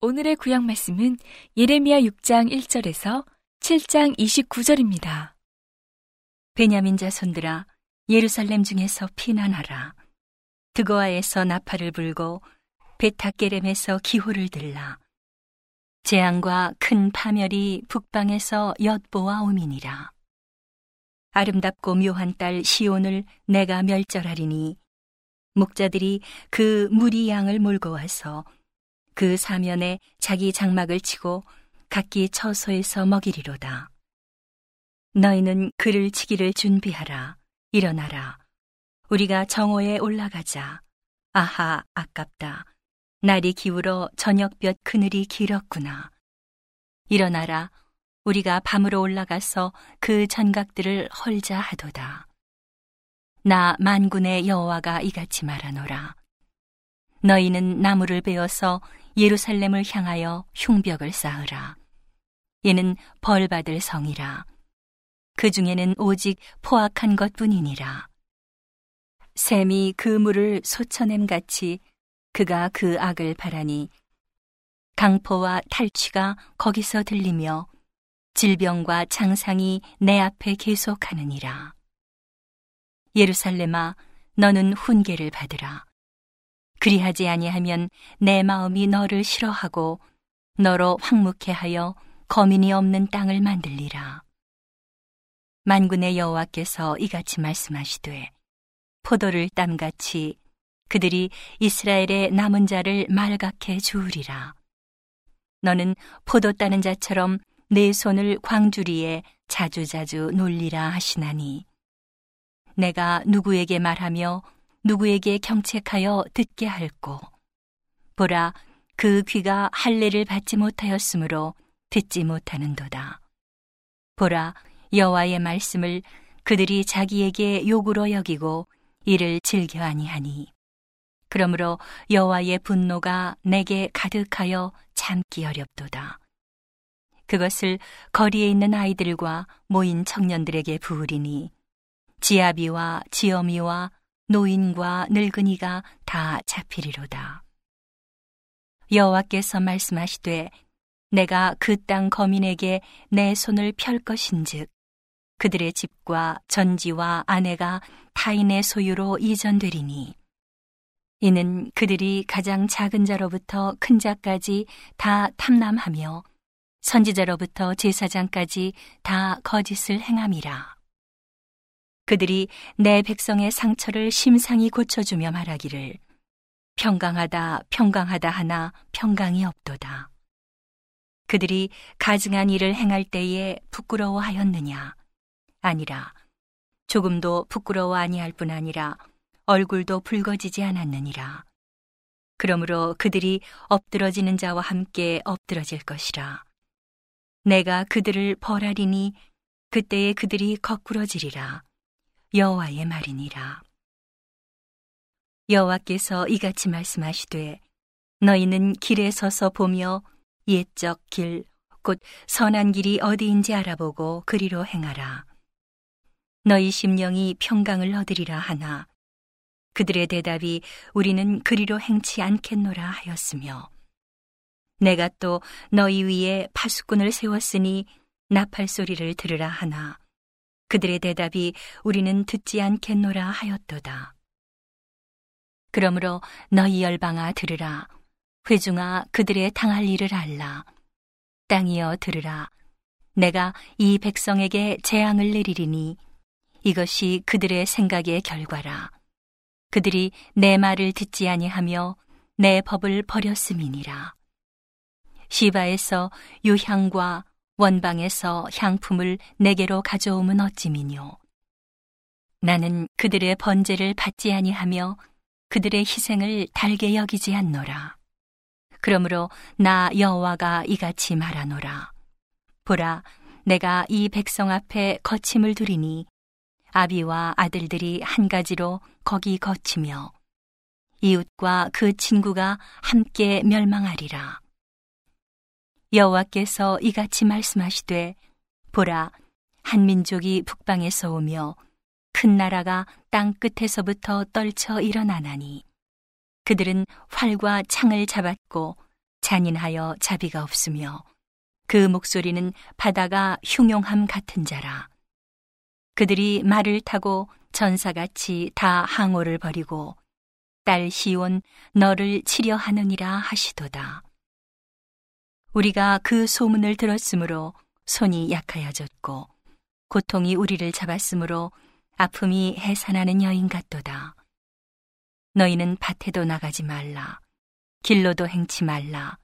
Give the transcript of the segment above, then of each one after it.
오늘의 구약 말씀은 예레미야 6장 1절에서 7장 29절입니다. 베냐민 자손들아 예루살렘 중에서 피난하라. 드고아에서 나팔을 불고 베타게렘에서 기호를 들라. 재앙과 큰 파멸이 북방에서 엿보아 오미니라. 아름답고 묘한 딸 시온을 내가 멸절하리니 목자들이 그 무리 양을 몰고 와서 그 사면에 자기 장막을 치고 각기 처소에서 먹이리로다. 너희는 그를 치기를 준비하라. 일어나라. 우리가 정오에 올라가자. 아하, 아깝다. 날이 기울어 저녁볕 그늘이 길었구나. 일어나라. 우리가 밤으로 올라가서 그 전각들을 헐자 하도다. 나 만군의 여호와가 이같이 말하노라. 너희는 나무를 베어서 예루살렘을 향하여 흉벽을 쌓으라. 이는 벌 받을 성이라. 그 중에는 오직 포악한 것 뿐이니라. 샘이 그 물을 솟쳐냄 같이 그가 그 악을 바라니 강포와 탈취가 거기서 들리며 질병과 장상이 내 앞에 계속하느니라. 예루살렘아, 너는 훈계를 받으라. 그리하지 아니하면 내 마음이 너를 싫어하고 너로 황묵해 하여 거민이 없는 땅을 만들리라. 만군의 여호와께서 이같이 말씀하시되 포도를 땀같이 그들이 이스라엘의 남은 자를 말갛게 주우리라. 너는 포도 따는 자처럼 내 손을 광주리에 자주자주 놀리라 하시나니. 내가 누구에게 말하며 누구에게 경책하여 듣게 할꼬. 보라, 그 귀가 할례를 받지 못하였으므로 듣지 못하는도다. 보라, 여호와의 말씀을 그들이 자기에게 욕으로 여기고 이를 즐겨 아니하니. 그러므로 여호와의 분노가 내게 가득하여 참기 어렵도다. 그것을 거리에 있는 아이들과 모인 청년들에게 부으리니 지아비와 지어미와 노인과 늙은이가 다 잡히리로다. 여호와께서 말씀하시되 내가 그 땅 거민에게 내 손을 펼 것인즉 그들의 집과 전지와 아내가 타인의 소유로 이전되리니 이는 그들이 가장 작은 자로부터 큰 자까지 다 탐남하며 선지자로부터 제사장까지 다 거짓을 행함이라. 그들이 내 백성의 상처를 심상히 고쳐주며 말하기를 평강하다 평강하다 하나 평강이 없도다. 그들이 가증한 일을 행할 때에 부끄러워하였느냐? 아니라 조금도 부끄러워 아니할 뿐 아니라 얼굴도 붉어지지 않았느니라. 그러므로 그들이 엎드러지는 자와 함께 엎드러질 것이라. 내가 그들을 벌하리니 그때에 그들이 거꾸러지리라. 여호와의 말이니라. 여호와께서 이같이 말씀하시되 너희는 길에 서서 보며 옛적 길, 곧 선한 길이 어디인지 알아보고 그리로 행하라. 너희 심령이 평강을 얻으리라 하나 그들의 대답이 우리는 그리로 행치 않겠노라 하였으며 내가 또 너희 위에 파수꾼을 세웠으니 나팔 소리를 들으라 하나 그들의 대답이 우리는 듣지 않겠노라 하였도다. 그러므로 너희 열방아 들으라 회중아 그들의 당할 일을 알라 땅이여 들으라 내가 이 백성에게 재앙을 내리리니 이것이 그들의 생각의 결과라. 그들이 내 말을 듣지 아니하며 내 법을 버렸음이니라. 시바에서 유향과 원방에서 향품을 내게로 가져오면 어찌미뇨. 나는 그들의 번제를 받지 아니하며 그들의 희생을 달게 여기지 않노라. 그러므로 나 여호와가 이같이 말하노라. 보라, 내가 이 백성 앞에 거침을 두리니 아비와 아들들이 한 가지로 거기 거치며 이웃과 그 친구가 함께 멸망하리라. 여호와께서 이같이 말씀하시되 보라, 한 민족이 북방에서 오며 큰 나라가 땅 끝에서부터 떨쳐 일어나나니 그들은 활과 창을 잡았고 잔인하여 자비가 없으며 그 목소리는 바다가 흉용함 같은 자라. 그들이 말을 타고 전사같이 다 항오를 버리고 딸 시온 너를 치려 하느니라 하시도다. 우리가 그 소문을 들었으므로 손이 약하여졌고 고통이 우리를 잡았으므로 아픔이 해산하는 여인 같도다. 너희는 밭에도 나가지 말라. 길로도 행치 말라.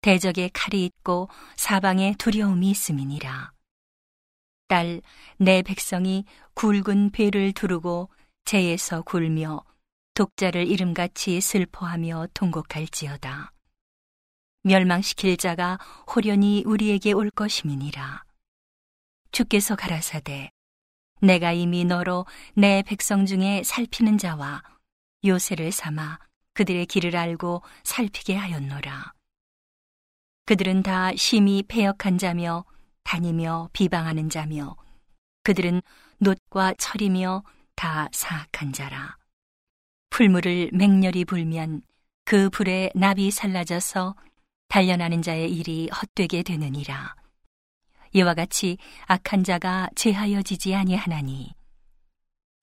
대적에 칼이 있고 사방에 두려움이 있음이니라. 딸, 내 백성이 굵은 배를 두르고 재에서 굴며 독자를 이름같이 슬퍼하며 통곡할지어다. 멸망시킬 자가 호련히 우리에게 올 것임이니라. 주께서 가라사대 내가 이미 너로 내 백성 중에 살피는 자와 요새를 삼아 그들의 길을 알고 살피게 하였노라. 그들은 다 심히 패역한 자며 다니며 비방하는 자며 그들은 놋과 철이며 다 사악한 자라. 풀물을 맹렬히 불면 그 불에 납이 살라져서 단련하는 자의 일이 헛되게 되느니라. 이와 같이 악한 자가 제하여지지 아니하나니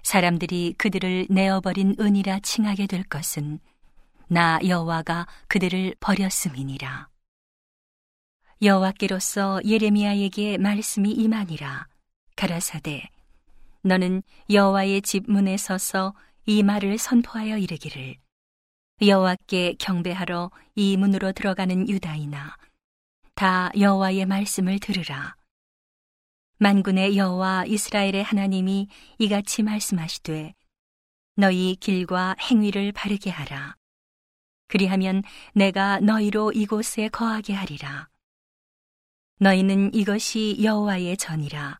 사람들이 그들을 내어버린 은이라 칭하게 될 것은 나 여호와가 그들을 버렸음이니라. 여호와께로서 예레미야에게 말씀이 임하니라. 가라사대 너는 여호와의 집 문에 서서 이 말을 선포하여 이르기를 여호와께 경배하러 이 문으로 들어가는 유다이나 다 여호와의 말씀을 들으라. 만군의 여호와 이스라엘의 하나님이 이같이 말씀하시되 너희 길과 행위를 바르게 하라. 그리하면 내가 너희로 이곳에 거하게 하리라. 너희는 이것이 여호와의 전이라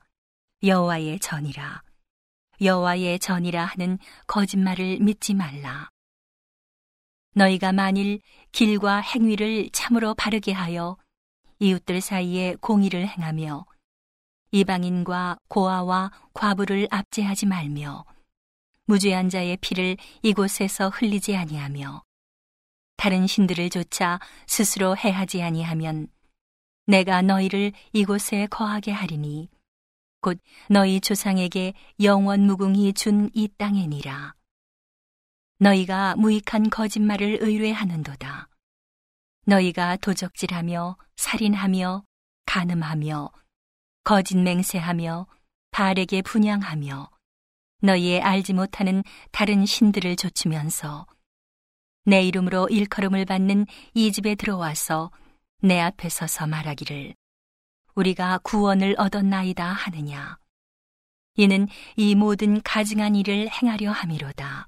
여호와의 전이라 여호와의 전이라 하는 거짓말을 믿지 말라. 너희가 만일 길과 행위를 참으로 바르게 하여 이웃들 사이에 공의를 행하며 이방인과 고아와 과부를 압제하지 말며 무죄한 자의 피를 이곳에서 흘리지 아니하며 다른 신들을 조차 스스로 해하지 아니하면 내가 너희를 이곳에 거하게 하리니 곧 너희 조상에게 영원 무궁히 준 이 땅에니라. 너희가 무익한 거짓말을 의뢰하는도다. 너희가 도적질하며 살인하며 간음하며 거짓 맹세하며 발에게 분양하며 너희의 알지 못하는 다른 신들을 좇으면서 내 이름으로 일컬음을 받는 이 집에 들어와서 내 앞에 서서 말하기를 우리가 구원을 얻었나이다 하느냐. 이는 이 모든 가증한 일을 행하려 함이로다.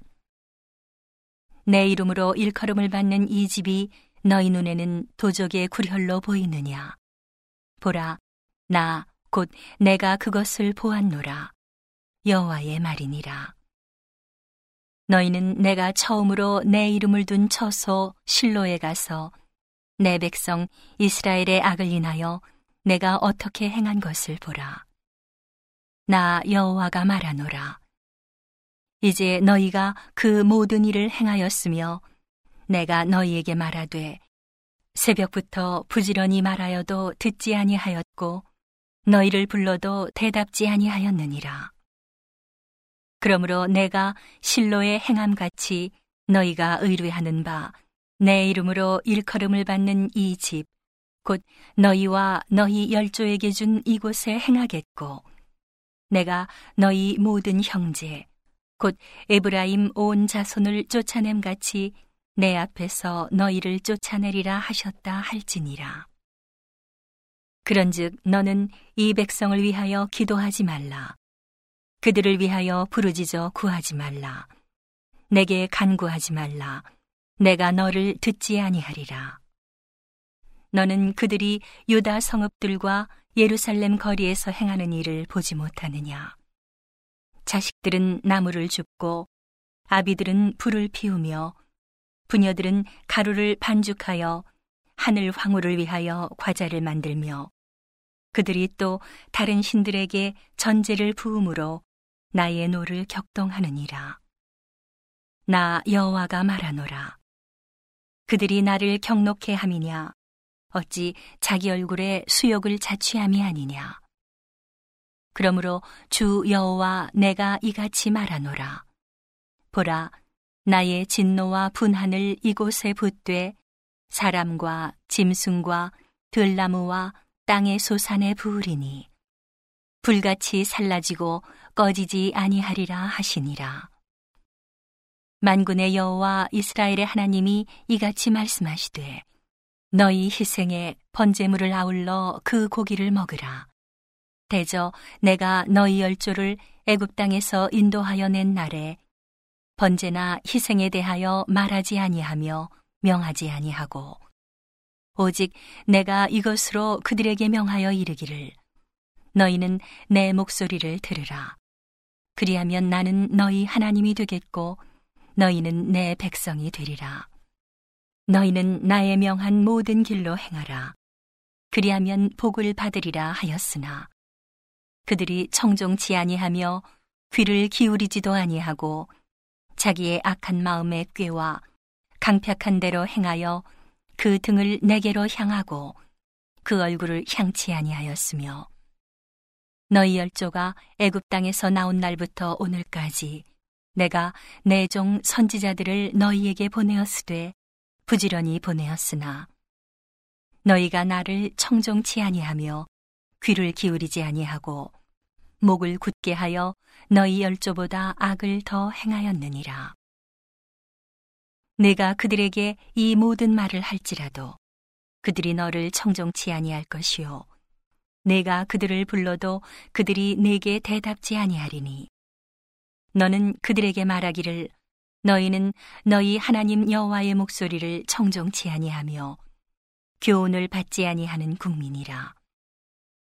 내 이름으로 일컬음을 받는 이 집이 너희 눈에는 도적의 구혈로 보이느냐. 보라 나 곧 내가 그것을 보았노라. 여호와의 말이니라. 너희는 내가 처음으로 내 이름을 둔 처소 실로에 가서 내 백성 이스라엘의 악을 인하여 내가 어떻게 행한 것을 보라. 나 여호와가 말하노라. 이제 너희가 그 모든 일을 행하였으며 내가 너희에게 말하되 새벽부터 부지런히 말하여도 듣지 아니하였고 너희를 불러도 대답지 아니하였느니라. 그러므로 내가 실로의 행함같이 너희가 의뢰하는 바 내 이름으로 일컬음을 받는 이 집, 곧 너희와 너희 열조에게 준 이곳에 행하겠고, 내가 너희 모든 형제, 곧 에브라임 온 자손을 쫓아냄 같이 내 앞에서 너희를 쫓아내리라 하셨다 할지니라. 그런즉 너는 이 백성을 위하여 기도하지 말라. 그들을 위하여 부르짖어 구하지 말라. 내게 간구하지 말라. 내가 너를 듣지 아니하리라. 너는 그들이 유다 성읍들과 예루살렘 거리에서 행하는 일을 보지 못하느냐. 자식들은 나무를 줍고 아비들은 불을 피우며 부녀들은 가루를 반죽하여 하늘 황후를 위하여 과자를 만들며 그들이 또 다른 신들에게 전제를 부음으로 나의 노를 격동하느니라. 나 여호와가 말하노라. 그들이 나를 격노케 함이냐? 어찌 자기 얼굴에 수욕을 자취함이 아니냐? 그러므로 주 여호와 내가 이같이 말하노라. 보라, 나의 진노와 분한을 이곳에 붓되 사람과 짐승과 들나무와 땅의 소산에 부으리니 불같이 살라지고 꺼지지 아니하리라 하시니라. 만군의 여호와 이스라엘의 하나님이 이같이 말씀하시되 너희 희생에 번제물을 아울러 그 고기를 먹으라. 대저 내가 너희 열조를 애굽 땅에서 인도하여 낸 날에 번제나 희생에 대하여 말하지 아니하며 명하지 아니하고 오직 내가 이것으로 그들에게 명하여 이르기를 너희는 내 목소리를 들으라 그리하면 나는 너희 하나님이 되겠고 너희는 내 백성이 되리라. 너희는 나의 명한 모든 길로 행하라. 그리하면 복을 받으리라 하였으나 그들이 청종치 아니하며 귀를 기울이지도 아니하고 자기의 악한 마음의 꾀와 강팍한 대로 행하여 그 등을 내게로 향하고 그 얼굴을 향치 아니하였으며 너희 열조가 애굽 땅에서 나온 날부터 오늘까지 내가 내 종 선지자들을 너희에게 보내었으되 부지런히 보내었으나 너희가 나를 청종치 아니하며 귀를 기울이지 아니하고 목을 굳게 하여 너희 열조보다 악을 더 행하였느니라. 내가 그들에게 이 모든 말을 할지라도 그들이 너를 청종치 아니할 것이요. 내가 그들을 불러도 그들이 내게 대답지 아니하리니. 너는 그들에게 말하기를 너희는 너희 하나님 여호와의 목소리를 청종치 아니하며 교훈을 받지 아니하는 국민이라.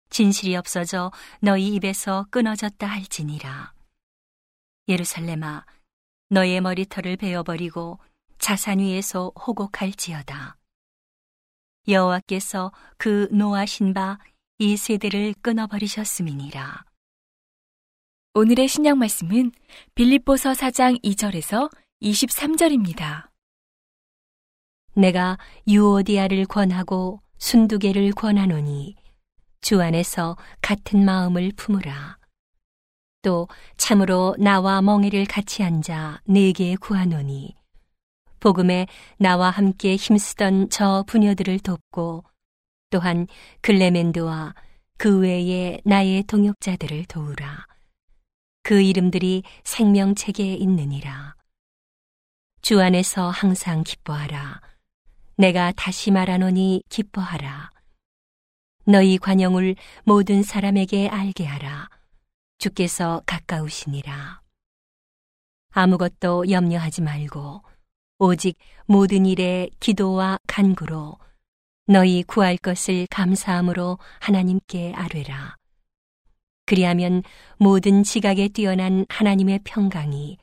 진실이 없어져 너희 입에서 끊어졌다 할지니라. 예루살렘아, 너의 머리털을 베어버리고 자산 위에서 호곡할지어다. 여호와께서 그 노하신 바 이 세대를 끊어버리셨음이니라. 오늘의 신약 말씀은 빌립보서 4장 2절에서 23절입니다. 내가 유오디아를 권하고 순두개를 권하노니 주 안에서 같은 마음을 품으라. 또 참으로 나와 멍에를 같이 앉아 내게 구하노니 복음에 나와 함께 힘쓰던 저 부녀들을 돕고 또한 글레멘드와 그 외에 나의 동역자들을 도우라. 그 이름들이 생명책에 있느니라. 주 안에서 항상 기뻐하라. 내가 다시 말하노니 기뻐하라. 너희 관용을 모든 사람에게 알게 하라. 주께서 가까우시니라. 아무것도 염려하지 말고 오직 모든 일에 기도와 간구로 너희 구할 것을 감사함으로 하나님께 아뢰라. 그리하면 모든 지각에 뛰어난 하나님의 평강이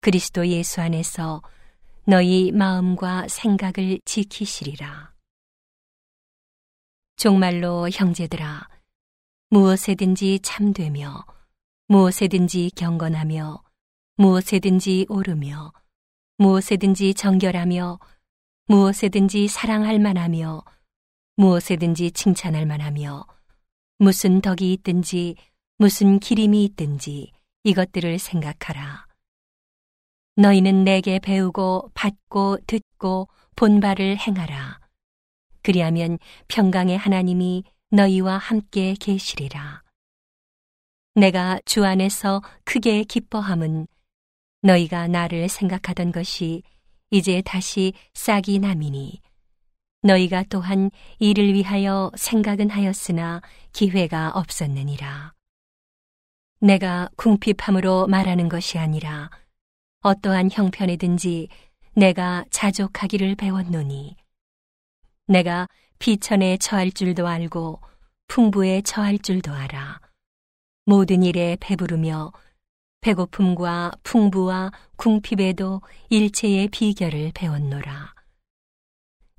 그리스도 예수 안에서 너희 마음과 생각을 지키시리라. 정말로 형제들아, 무엇에든지 참되며, 무엇에든지 경건하며, 무엇에든지 오르며, 무엇에든지 정결하며 무엇에든지 사랑할 만하며 무엇에든지 칭찬할 만하며 무슨 덕이 있든지 무슨 기림이 있든지 이것들을 생각하라. 너희는 내게 배우고 받고 듣고 본 바를 행하라. 그리하면 평강의 하나님이 너희와 함께 계시리라. 내가 주 안에서 크게 기뻐함은 너희가 나를 생각하던 것이 이제 다시 싹이 남이니 너희가 또한 이를 위하여 생각은 하였으나 기회가 없었느니라. 내가 궁핍함으로 말하는 것이 아니라 어떠한 형편이든지 내가 자족하기를 배웠노니 내가 비천에 처할 줄도 알고 풍부에 처할 줄도 알아 모든 일에 배부르며 배고픔과 풍부와 궁핍에도 일체의 비결을 배웠노라.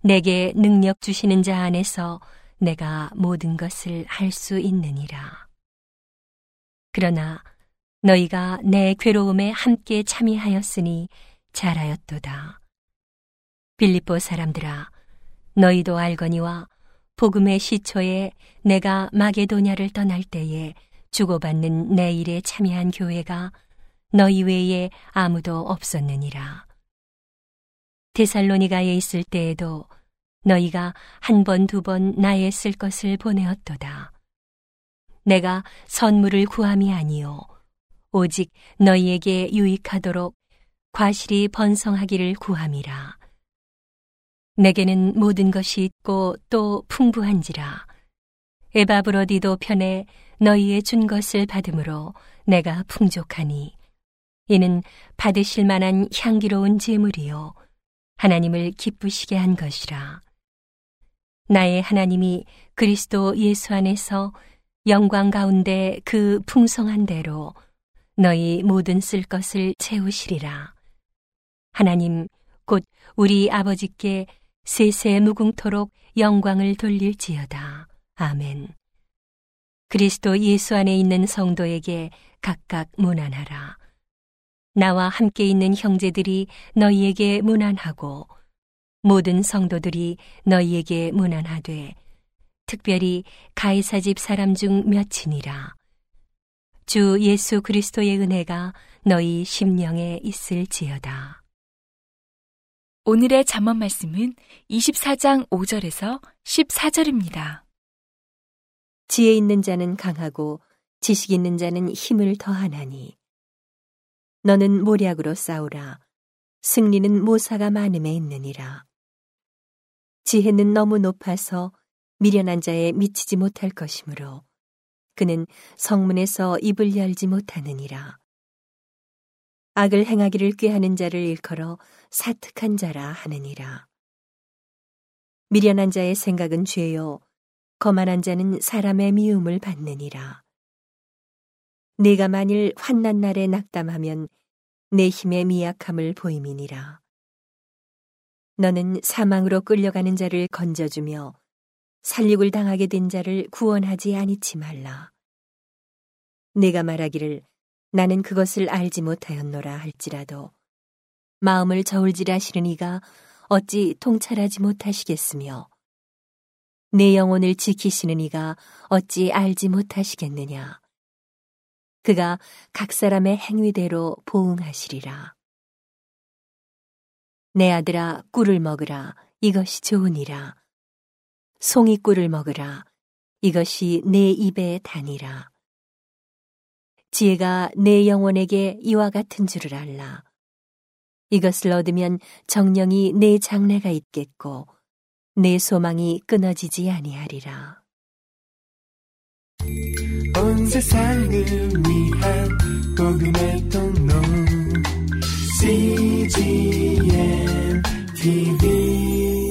내게 능력 주시는 자 안에서 내가 모든 것을 할 수 있느니라. 그러나 너희가 내 괴로움에 함께 참여하였으니 잘하였도다. 빌립보 사람들아, 너희도 알거니와 복음의 시초에 내가 마게도냐를 떠날 때에 주고받는 내 일에 참여한 교회가 너희 외에 아무도 없었느니라. 데살로니가에 있을 때에도 너희가 한 번, 두 번 나의 쓸 것을 보내었도다. 내가 선물을 구함이 아니요. 오직 너희에게 유익하도록 과실이 번성하기를 구함이라. 내게는 모든 것이 있고 또 풍부한지라. 에바브로디도 편에 너희의 준 것을 받음으로 내가 풍족하니 이는 받으실 만한 향기로운 제물이요 하나님을 기쁘시게 한 것이라. 나의 하나님이 그리스도 예수 안에서 영광 가운데 그 풍성한 대로 너희 모든 쓸 것을 채우시리라. 하나님 곧 우리 아버지께 세세 무궁토록 영광을 돌릴지어다. 아멘. 그리스도 예수 안에 있는 성도에게 각각 문안하라. 나와 함께 있는 형제들이 너희에게 문안하고 모든 성도들이 너희에게 문안하되 특별히 가이사 집 사람 중 몇이니라. 주 예수 그리스도의 은혜가 너희 심령에 있을지어다. 오늘의 잠언 말씀은 24장 5절에서 14절입니다. 지혜 있는 자는 강하고 지식 있는 자는 힘을 더하나니 너는 모략으로 싸우라 승리는 모사가 많음에 있느니라 지혜는 너무 높아서 미련한 자에 미치지 못할 것이므로 그는 성문에서 입을 열지 못하느니라 악을 행하기를 꾀하는 자를 일컬어 사특한 자라 하느니라 미련한 자의 생각은 죄요 거만한 자는 사람의 미움을 받느니라. 내가 만일 환난 날에 낙담하면 내 힘의 미약함을 보임이니라. 너는 사망으로 끌려가는 자를 건져주며 살육을 당하게 된 자를 구원하지 아니치 말라. 내가 말하기를 나는 그것을 알지 못하였노라 할지라도 마음을 저울질하시는 이가 어찌 통찰하지 못하시겠으며 내 영혼을 지키시는 이가 어찌 알지 못하시겠느냐. 그가 각 사람의 행위대로 보응하시리라. 내 아들아 꿀을 먹으라 이것이 좋으니라. 송이 꿀을 먹으라 이것이 내 입에 다니라. 지혜가 내 영혼에게 이와 같은 줄을 알라. 이것을 얻으면 정령이 내 장래가 있겠고 내 소망이 끊어지지 아니하리라. 온 세상을 위한 복음의 통로 CGM TV